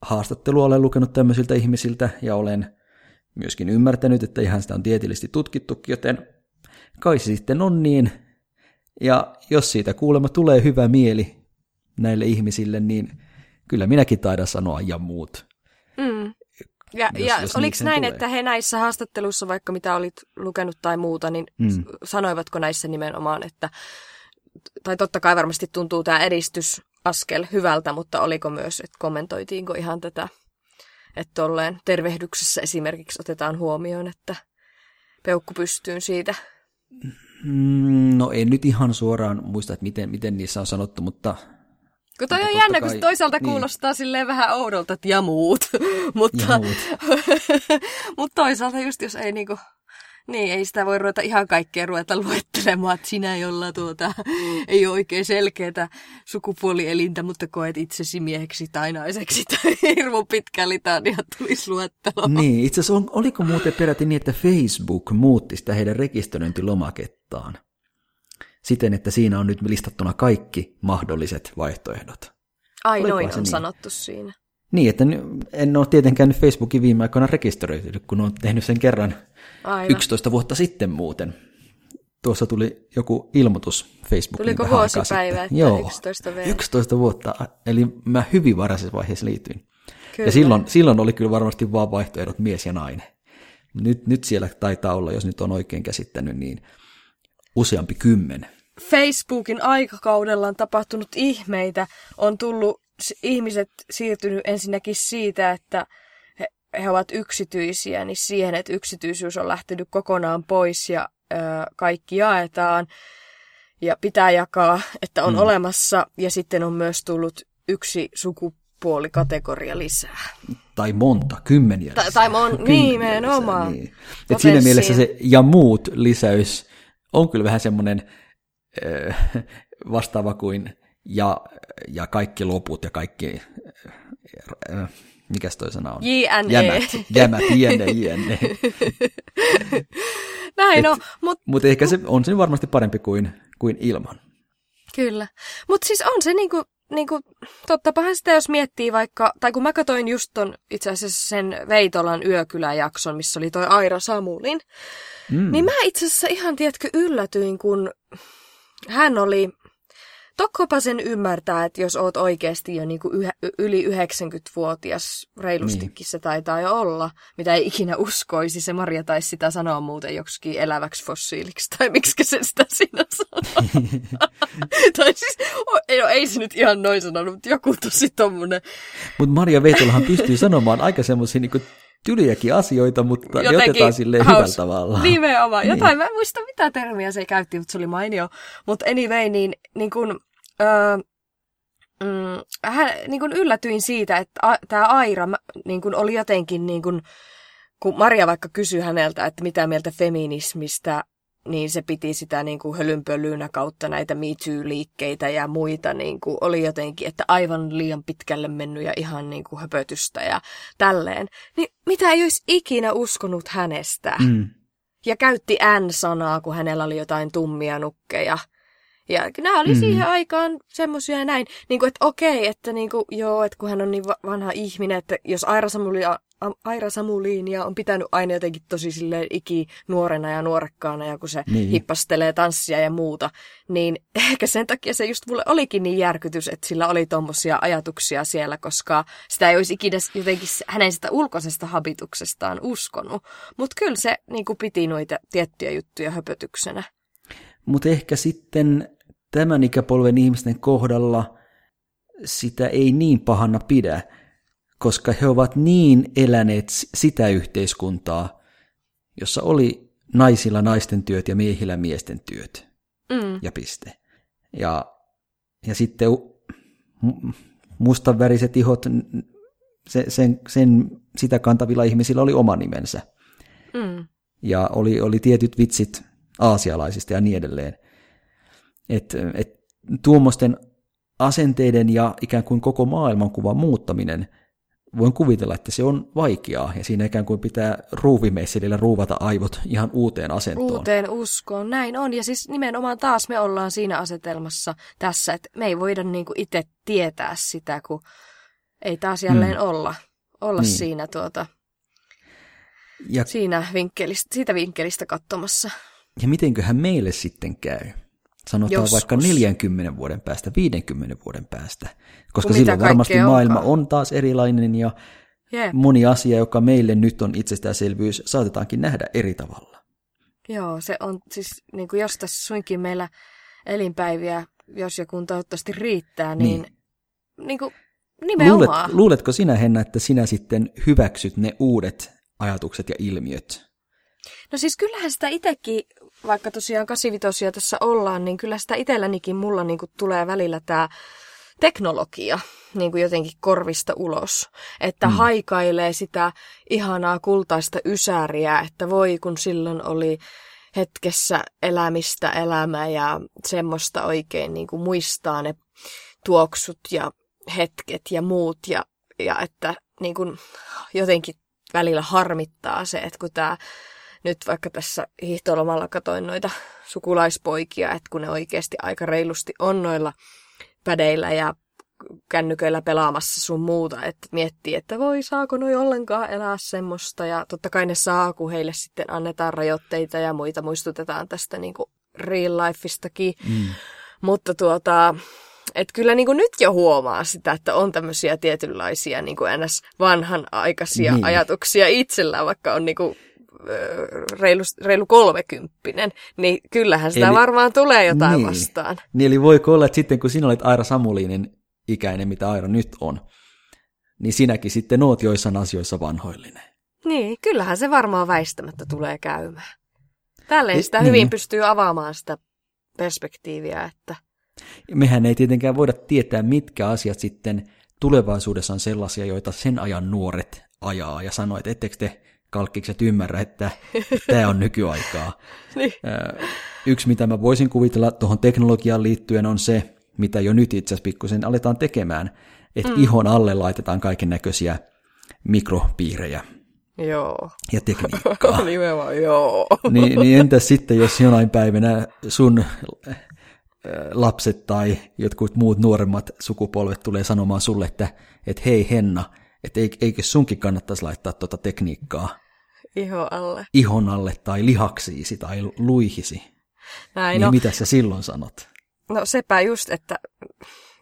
haastattelua olen lukenut tämmöisiltä ihmisiltä ja olen myöskin ymmärtänyt, että ihan sitä on tieteellisesti tutkittukin, joten kai se sitten on niin. Ja jos siitä kuulemma tulee hyvä mieli näille ihmisille, niin kyllä minäkin taidan sanoa ja muut. Mm. Ja, Jos- ja jos oliko näin, tulee. että he näissä haastatteluissa, vaikka mitä olit lukenut tai muuta, niin mm. sanoivatko näissä nimenomaan, että, tai totta kai varmasti tuntuu tämä edistysaskel hyvältä, mutta oliko myös, että kommentoitiinko ihan tätä, että tolleen tervehdyksessä esimerkiksi otetaan huomioon, että peukku pystyyn siitä. Mm, No en nyt ihan suoraan muista, että miten, miten niissä on sanottu, mutta Kun toi Mutta on jännä, kun kai- se toisaalta niin. kuulostaa silleen vähän oudolta, että ja muut. mutta, ja muut. mutta toisaalta just jos ei niinku, niin ei sitä voi ruveta ihan kaikkea ruveta luettelemaan, että sinä, jolla tuota, ei ole oikein selkeätä sukupuolielintä, mutta koet itsesi mieheksi tai naiseksi tai hirmu pitkä litania tulisi luetteloon. Niin, itse asiassa on, oliko muuten peräti niin, että Facebook muutti sitä heidän rekisteröintilomakettaan siten, että siinä on nyt listattuna kaikki mahdolliset vaihtoehdot. Ai Olikohan noin se on niin? sanottu siinä. Niin, että en ole tietenkään nyt Facebookin viime aikoina rekisteröitynyt, kun olen tehnyt sen kerran Aivan. 11 vuotta sitten muuten. Tuossa tuli joku ilmoitus Facebookiin Tuliko vähän aikaa vuosipäivä, että Joo, 11 V? 11 vuotta, eli mä hyvin varhaisessa vaiheessa liityin. Kyllä. Ja silloin, silloin oli kyllä varmasti vaan vaihtoehdot mies ja nainen. Nyt, nyt siellä taitaa olla, jos nyt on oikein käsittänyt, niin useampi kymmen. Facebookin aikakaudella on tapahtunut ihmeitä. On tullut, ihmiset siirtynyt ensinnäkin siitä, että he, ovat yksityisiä, niin siihen, että yksityisyys on lähtenyt kokonaan pois ja ö, kaikki jaetaan ja pitää jakaa, että on Mm. olemassa. Ja sitten on myös tullut yksi sukupuolikategoria lisää. Tai monta, kymmeniä. Tai- lisää. tai mon- Kymmeniä nimenomaan. lisää, Niin. Et siinä mielessä se ja muut lisäys on kyllä vähän semmoinen äh, vastaava kuin ja, ja kaikki loput ja kaikki, äh, mikäs toi sana on? JNE. Jämät, jämät, jne, jne. Näin Et- on, mutta Mutta ehkä se on se varmasti parempi kuin, kuin ilman. Kyllä. Mutta siis on se niinku, niinku, tottapahan sitä jos miettii vaikka, tai kun mä katsoin just ton itse asiassa sen Veitolan yökyläjakson, missä oli toi Aira Samulin, Mm. mm. niin mä itse asiassa ihan, tiedätkö, yllätyin, kun hän oli, Tokkopa sen ymmärtää, että jos oot oikeasti jo niinku yhä, yli 90-vuotias, reilustikin niin. se taitaa jo olla, mitä ei ikinä uskoisi. Se Maria taisi sitä sanoa muuten joksikin eläväksi fossiiliksi, tai miksi se sitä siinä sanoo. tai siis, ei, no, ei se nyt ihan noin sanonut, mutta joku tosi tommonen. Mutta Maria Veitolahan pystyy sanomaan aika semmoisia niinku tyliäkin asioita, mutta ne otetaan silleen haus- hyvällä tavalla. Nimenomaan. Niin. Jotain, mä en muista mitä termiä se käytti, mutta se oli mainio. Mutta anyway, niin, niin kun, öö, mm, hän, niin kun yllätyin siitä, että a, tämä Aira niin kun oli jotenkin, niin kun, kun Maria vaikka kysyi häneltä, että mitä mieltä feminismistä, niin se piti sitä niin kuin hölynpölyynä kautta näitä Me Too-liikkeitä ja muita. Niin kuin oli jotenkin, että aivan liian pitkälle mennyt ja ihan niin kuin höpötystä ja tälleen. Niin mitä ei olisi ikinä uskonut hänestä. Mm. Ja käytti N-sanaa, kun hänellä oli jotain tummia nukkeja. Ja nämä oli mm-hmm. siihen aikaan semmoisia näin, niin kuin, että okei, että niin kuin, joo, että kun hän on niin va- vanha ihminen, että jos Aira, Samulia, Aira Samuliinia on pitänyt aina jotenkin tosi silleen iki nuorena ja nuorekkaana, ja kun se Niin. hippastelee tanssia ja muuta, niin ehkä sen takia se just mulle olikin niin järkytys, että sillä oli tommosia ajatuksia siellä, koska sitä ei olisi ikinä jotenkin hänen sitä ulkoisesta habituksestaan uskonut. Mutta kyllä se niin kuin piti noita tiettyjä juttuja höpötyksenä. Mutta ehkä sitten tämän ikäpolven ihmisten kohdalla sitä ei niin pahana pidä, koska he ovat niin eläneet sitä yhteiskuntaa, jossa oli naisilla naisten työt ja miehillä miesten työt Mm. ja piste. Ja, ja sitten mustanväriset ihot, se, sen, sen, sitä kantavilla ihmisillä oli oma nimensä. Mm. Ja oli, oli tietyt vitsit aasialaisista ja niin edelleen. Et, et tuommoisten asenteiden ja ikään kuin koko maailmankuvan muuttaminen, voin kuvitella, että se on vaikeaa, ja siinä ikään kuin pitää ruuvimeisselillä ruuvata aivot ihan uuteen asentoon. Uuteen uskoon, näin on. Ja siis nimenomaan taas me ollaan siinä asetelmassa tässä, että me ei voida niinku itse tietää sitä, kun ei taas jälleen mm. olla, olla niin. siinä, tuota, ja, siinä vinkkelistä, siitä vinkkelistä katsomassa. Ja mitenköhän meille sitten käy? Sanotaan Joskus. vaikka 40 vuoden päästä, 50 vuoden päästä. Koska silloin varmasti onkaan. maailma on taas erilainen ja yeah. moni asia, joka meille nyt on itsestäänselvyys, saatetaankin nähdä eri tavalla. Joo, se on siis, niin kuin jos tässä suinkin meillä elinpäiviä, jos ja kun toivottavasti riittää, niin, niin. Niin kuin nimenomaan. Luulet, luuletko sinä, Henna, että sinä sitten hyväksyt ne uudet ajatukset ja ilmiöt? No siis kyllähän sitä itsekin, vaikka tosiaan 85 tässä ollaan, niin kyllä sitä itsellänikin mulla niin kuin tulee välillä tämä teknologia niin kuin jotenkin korvista ulos. Että mm. haikailee sitä ihanaa kultaista ysääriä, että voi kun silloin oli hetkessä elämistä elämä ja semmoista oikein niin kuin muistaa ne tuoksut ja hetket ja muut ja, ja että niin kuin jotenkin välillä harmittaa se, että kun tämä nyt vaikka tässä hiihtolomalla katoin noita sukulaispoikia, että kun ne oikeasti aika reilusti on noilla pädeillä ja kännyköillä pelaamassa sun muuta, että miettii, että voi saako noi ollenkaan elää semmoista ja totta kai ne saa, kun heille sitten annetaan rajoitteita ja muita muistutetaan tästä niin kuin real lifeistakin. Mm. Mutta tuota, että kyllä niin kuin nyt jo huomaa sitä, että on tämmöisiä tietynlaisia niin kuin ns. vanhanaikaisia niin. ajatuksia itsellään, vaikka on niin kuin reilu, reilu kolmekymppinen, niin kyllähän sitä eli, varmaan tulee jotain niin, vastaan. Niin, eli voiko olla, että sitten kun sinä olet Aira Samulinin ikäinen, mitä Aira nyt on, niin sinäkin sitten oot joissain asioissa vanhoillinen. Niin, kyllähän se varmaan väistämättä tulee käymään. Tälleen sitä niin. hyvin pystyy avaamaan sitä perspektiiviä, että... Mehän ei tietenkään voida tietää, mitkä asiat sitten tulevaisuudessa on sellaisia, joita sen ajan nuoret ajaa ja sanoo, että ettekö te kalkkikset ymmärrä, että tämä on nykyaikaa. niin. Yksi, mitä mä voisin kuvitella tuohon teknologiaan liittyen, on se, mitä jo nyt itse asiassa pikkusen aletaan tekemään, että mm. ihon alle laitetaan kaiken näköisiä mikropiirejä. Joo. Ja tekniikkaa. Nimenomaan, joo. Niin, niin entäs sitten, jos jonain päivänä sun lapset tai jotkut muut nuoremmat sukupolvet tulee sanomaan sulle, että, että hei Henna, että eikö sunkin kannattaisi laittaa tuota tekniikkaa Ihon alle. Ihon alle tai lihaksiisi tai luihisi. Näin, niin no, mitä sä silloin sanot? No sepä just, että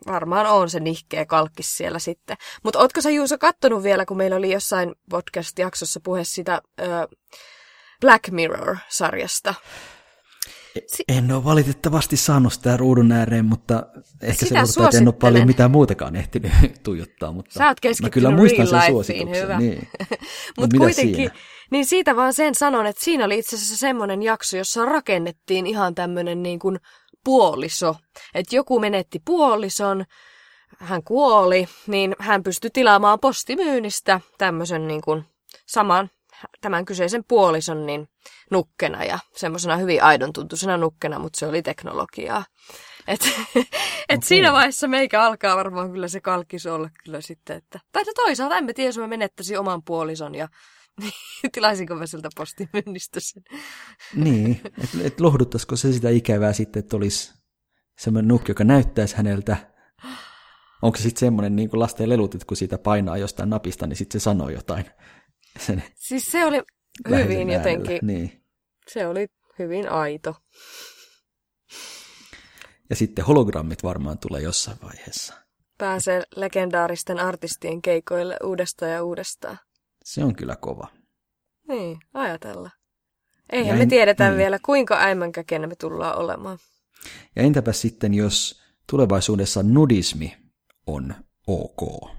varmaan on se nihkeä kalkkis siellä sitten. Mutta ootko sä Juuso kattonut vielä, kun meillä oli jossain podcast-jaksossa puhe sitä ö, Black Mirror-sarjasta? Si- en ole valitettavasti saanut sitä ruudun ääreen, mutta ehkä sitä se voittaa, että en ole paljon mitään muutakaan ehtinyt tuijottaa. Mutta Sä oot mä kyllä muistan sen suosituksen. Hyvä. Niin. mutta kuitenkin, siinä? Niin siitä vaan sen sanon, että siinä oli itse asiassa semmoinen jakso, jossa rakennettiin ihan tämmöinen niin kuin puoliso. Että joku menetti puolison, hän kuoli, niin hän pystyi tilaamaan postimyynnistä tämmöisen niin kuin saman tämän kyseisen puolison niin nukkena ja semmoisena hyvin aidon tuntuisena nukkena, mutta se oli teknologiaa. Et, et okay. siinä vaiheessa meikä alkaa varmaan kyllä se kalkkis olla kyllä sitten, että... Tai no toisaalta emme tiedä, jos mä menettäisin oman puolison ja tilaisinko mä siltä postimyynnistä sen. Niin, että et lohduttaisiko se sitä ikävää sitten, että olisi semmoinen nukki, joka näyttäisi häneltä. Onko se sitten semmoinen niin kuin lasten lelut, että kun siitä painaa jostain napista, niin sitten se sanoo jotain sen Siis se oli hyvin jotenkin, niin. se oli hyvin aito. Ja sitten hologrammit varmaan tulee jossain vaiheessa. Pääsee legendaaristen artistien keikoille uudestaan ja uudestaan. Se on kyllä kova. Niin, ajatella. Eihän en, me tiedetä niin. vielä, kuinka äimänkäkenä me tullaan olemaan. Ja entäpä sitten, jos tulevaisuudessa nudismi on ok?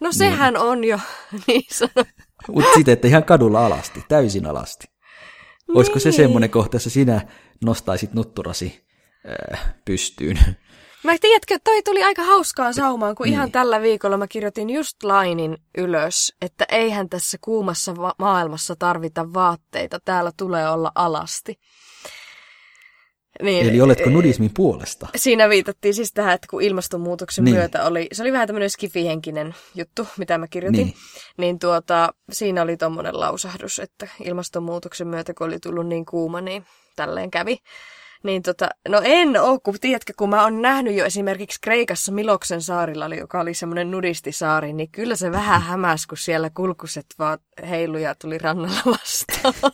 No sehän niin. on jo niin sanottu. Mutta sitten, että ihan kadulla alasti, täysin alasti. Niin. Olisiko se niin. semmoinen kohta, jossa sinä nostaisit nutturasi äh, pystyyn? Mä tiedätkö, toi tuli aika hauskaan saumaan, kun Niin. ihan tällä viikolla mä kirjoitin just lainin ylös, että eihän tässä kuumassa va- maailmassa tarvita vaatteita, täällä tulee olla alasti. Niin, Eli oletko nudismin puolesta? Siinä viitattiin siis tähän, että kun ilmastonmuutoksen Niin. myötä oli, se oli vähän tämmöinen skifihenkinen juttu, mitä mä kirjoitin, Niin. niin, niin tuota, siinä oli tommonen lausahdus, että ilmastonmuutoksen myötä, kun oli tullut niin kuuma, niin tälleen kävi. Niin tota, no en oo, kun tiedätkö, kun mä oon nähnyt jo esimerkiksi Kreikassa Miloksen saarilla, joka oli semmoinen nudistisaari, niin kyllä se vähän hämäs, kun siellä kulkuset vaan heiluja tuli rannalla vastaan.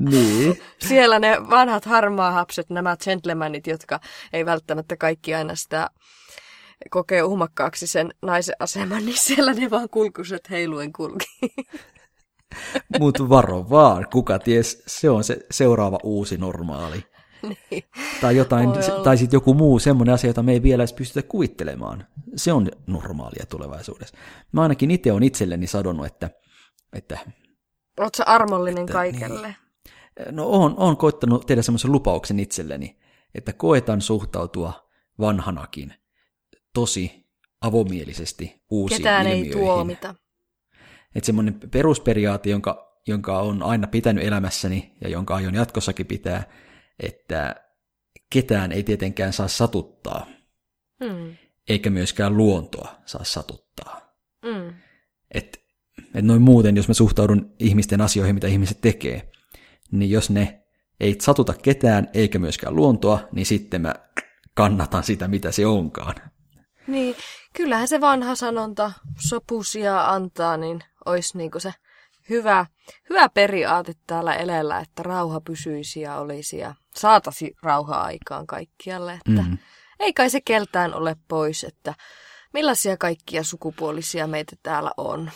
Niin. Siellä ne vanhat harmaahapset, nämä gentlemanit, jotka ei välttämättä kaikki aina sitä kokee uhmakkaaksi sen naisen aseman, niin siellä ne vaan kulkuset heiluen kulki. Mutta varo vaan, kuka ties, se on se seuraava uusi normaali. niin. Tai, jotain, tai sitten joku muu semmoinen asia, jota me ei vielä edes pystytä kuvittelemaan. Se on normaalia tulevaisuudessa. Mä ainakin itse on itselleni sadonnut, että, että Oletko armollinen Että kaikelle? no on, on koittanut tehdä semmoisen lupauksen itselleni, että koetan suhtautua vanhanakin tosi avomielisesti uusiin Ketään ei ilmiöihin. tuomita. Että semmoinen perusperiaate, jonka, jonka on aina pitänyt elämässäni ja jonka aion jatkossakin pitää, että ketään ei tietenkään saa satuttaa, Mm. eikä myöskään luontoa saa satuttaa. Mm. Että et noin muuten, jos mä suhtaudun ihmisten asioihin, mitä ihmiset tekee, niin jos ne ei satuta ketään eikä myöskään luontoa, niin sitten mä kannatan sitä, mitä se onkaan. Niin, kyllähän se vanha sanonta sopusia antaa, niin olisi niinku se hyvä, hyvä periaate täällä elellä, että rauha pysyisi ja olisi ja saatasi rauha aikaan kaikkialle. Että Mm. ei kai se keltään ole pois, että millaisia kaikkia sukupuolisia meitä täällä on.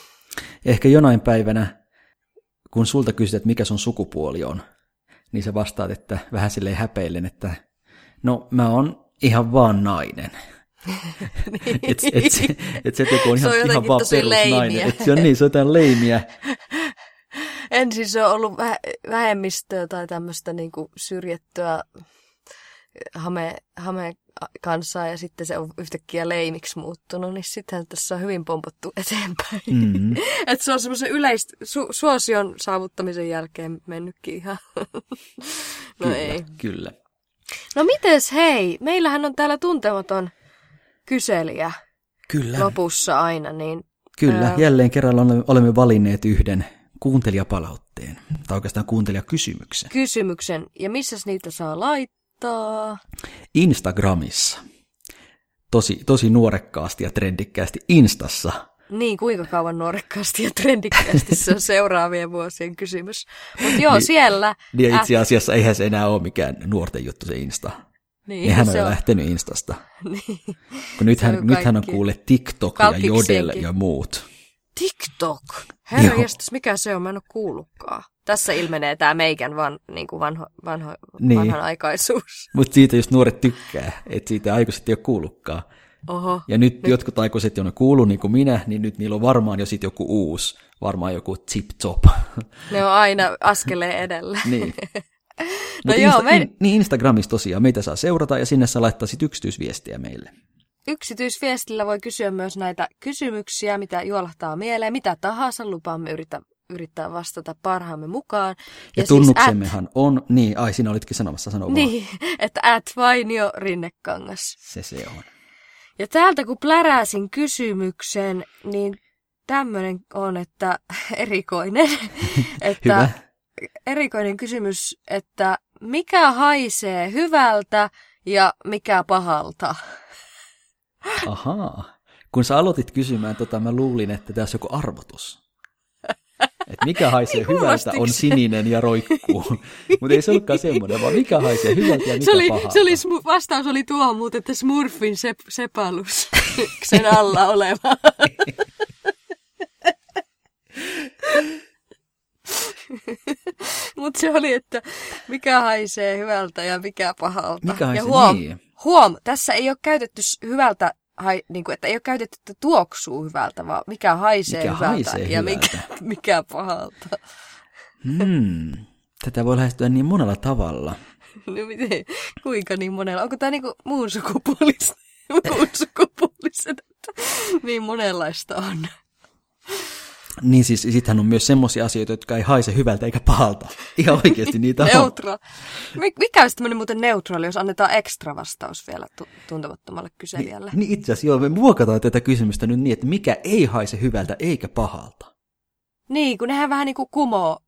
Ehkä jonain päivänä, kun sulta kysyt, että mikä sun sukupuoli on, niin sä vastaat, että vähän silleen häpeillen, että no mä oon ihan vaan nainen. et, et, se, et se teko on Se ihan, on ihan vaan perusnainen. Et se on niin, se on jotain leimiä. Ensin se on ollut vä- vähemmistöä tai tämmöistä niinku syrjettyä hame, hame kansaa ja sitten se on yhtäkkiä leimiksi muuttunut, niin sitten tässä on hyvin pompottu eteenpäin. Mm. että se on semmoisen yleist, su, suosion saavuttamisen jälkeen mennytkin ihan. no kyllä, ei. kyllä. No mites hei, meillähän on täällä tuntematon kyselijä Kyllä, lopussa aina, niin kyllä. Ää. Jälleen kerran olemme- valinneet yhden kuuntelijapalautteen, tai oikeastaan kuuntelijakysymyksen. kysymyksen, ja missäs niitä saa laittaa? Instagramissa. Tosi, tosi nuorekkaasti ja trendikkäästi Instassa. Niin, kuinka kauan nuorekkaasti ja trendikkäästi se on seuraavien vuosien kysymys. Mutta joo, Niin- siellä. Niin itse asiassa eihän se enää ole mikään nuorten juttu se Insta. Niin, Nehän on se jo on, lähtenyt Instasta. niin. Kun nythän, on nythän on kuule TikTok ja Jodel ja muut. TikTok. Herra jestas, mikä se on? Mä en ole kuullutkaan. Tässä ilmenee tämä meikän van, niin kuin vanho, vanho, Niin. vanhanaikaisuus. Mutta siitä just nuoret tykkää, että siitä aikuiset ei ole kuullutkaan. Oho. Ja nyt, nyt. jotkut aikuiset, jotka on kuullut niin kuin minä, niin nyt niillä on varmaan jo sit joku uusi, varmaan joku tip-top. Ne on aina askeleen edellä. niin. No Mut joo, Insta, me- in, niin Instagramissa tosiaan meitä saa seurata ja sinne saa laittaa sit yksityisviestiä meille. Yksityisviestillä voi kysyä myös näitä kysymyksiä, mitä juolahtaa mieleen, mitä tahansa lupaamme yrittää, yrittää vastata parhaamme mukaan. Ja, ja siis tunnuksemmehan on, niin, ai sinä olitkin sanomassa, sano At, vaan. niin, että at Vainio Rinnekangas. Se se on. Ja täältä kun pläräsin kysymyksen, niin tämmöinen on, että erikoinen, että Hyvä. Erikoinen kysymys, että mikä haisee hyvältä ja mikä pahalta? Ahaa. Kun sä aloitit kysymään, tota, mä luulin, että tässä on joku arvotus. Et mikä haisee Niin hyvältä on sininen ja roikkuu. Mutta ei se ollutkaan semmoinen, vaan mikä haisee hyvältä ja mikä Se oli, pahalta. se oli, smu- vastaus oli tuo muuten, että Smurfin sep, sepalus sen alla oleva. Mutta se oli, että mikä haisee hyvältä ja mikä pahalta. Mikä haisee, ja huom, niin. huom, tässä ei ole käytetty hyvältä, hai, niin kuin, että ei ole käytetty, että tuoksuu hyvältä, vaan mikä haisee Mikä hyvältä haisee ja hyvältä. mikä, mikä pahalta. Hmm. Tätä voi lähestyä niin monella tavalla. No miten, kuinka niin monella? Onko tämä niinku muun sukupuolista? Muun sukupuoliset, että niin monenlaista on. Niin siis sittenhän on myös semmoisia asioita, jotka ei haise hyvältä eikä pahalta. Ihan oikeasti niitä on. Neutra. Mik- Mikä olisi tämmöinen muuten neutraali, jos annetaan ekstra vastaus vielä tu- tuntemattomalle kyselijälle? Niin itse asiassa joo, me muokataan tätä kysymystä nyt niin, että mikä ei haise hyvältä eikä pahalta. Niin, kun nehän vähän niin kuin kumoo.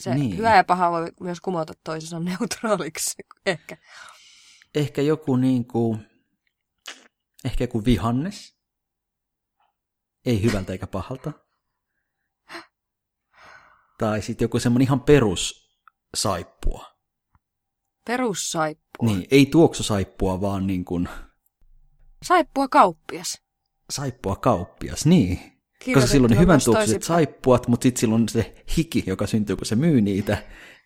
Se Niin. niin. hyvä ja paha voi myös kumota toisensa neutraaliksi, ehkä. Ehkä joku niin kuin, ehkä joku vihannes. Ei hyvältä eikä pahalta. Tai sitten joku semmoinen ihan perus saippua. Perussaippua. Niin, ei tuoksosaippua, vaan niin kuin Saippua kauppias. saippua kauppias, niin. Koska silloin ne hyvän tuoksuiset saippuat, mutta sitten silloin se hiki, joka syntyy, kun se myy niitä,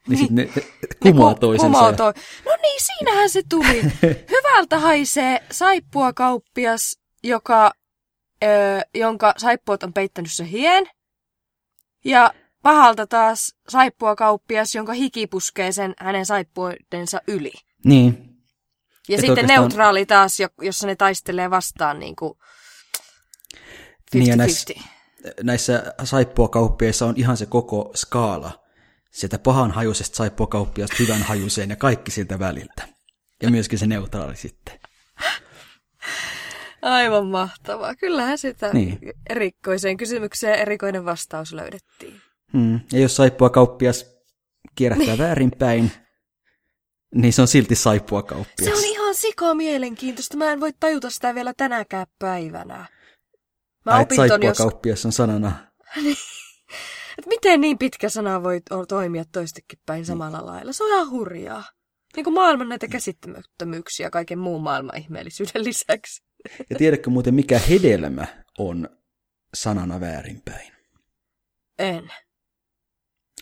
niin sitten ne kumoaa ku- toisensa. kumoo ja- toi. No niin, siinähän se tuli. Hyvältä haisee saippua kauppias, joka, ö, jonka saippuat on peittänyt se hien. Ja pahalta taas saippua kauppias, jonka hiki puskee sen hänen saippuidensa yli. Niin, Ja Et sitten neutraali taas, jo- jossa ne taistelee vastaan niin kuin 50-50. Niin ja näissä, näissä saippuakauppiaissa on ihan se koko skaala. Sieltä pahan hajuisesta saippuakauppiasta hyvän hajuiseen ja kaikki siltä väliltä. Ja myöskin se neutraali sitten. Aivan mahtavaa. Kyllähän sitä Niin. niin. erikoiseen kysymykseen erikoinen vastaus löydettiin. Hmm. Ja jos saippuakauppias kierrättää väärinpäin, niin se on silti saippuakauppias. Se on ihan sika mielenkiintoista. Mä en voi tajuta sitä vielä tänäkään päivänä. Mä Ai, ton, jos... saippuakauppias on sanana. Et miten niin pitkä sana voi toimia toistekin päin samalla lailla? Se on ihan hurjaa. Niin kuin maailman näitä käsittämättömyyksiä kaiken muun maailman ihmeellisyyden lisäksi. Ja tiedätkö muuten, mikä hedelmä on sanana väärinpäin? En.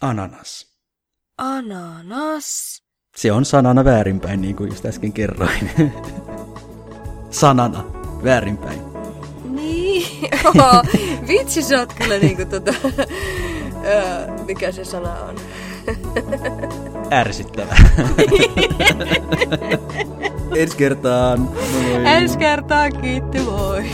Ananas. Ananas. Se on sanana väärinpäin, niin kuin just äsken kerroin. sanana väärinpäin. Niin. Vitsi, sä oot kyllä niinku tota... Mikä se sana on? Ärsyttävä. Ensi kertaan. Moi. Ensi kertaa kiitti, moi.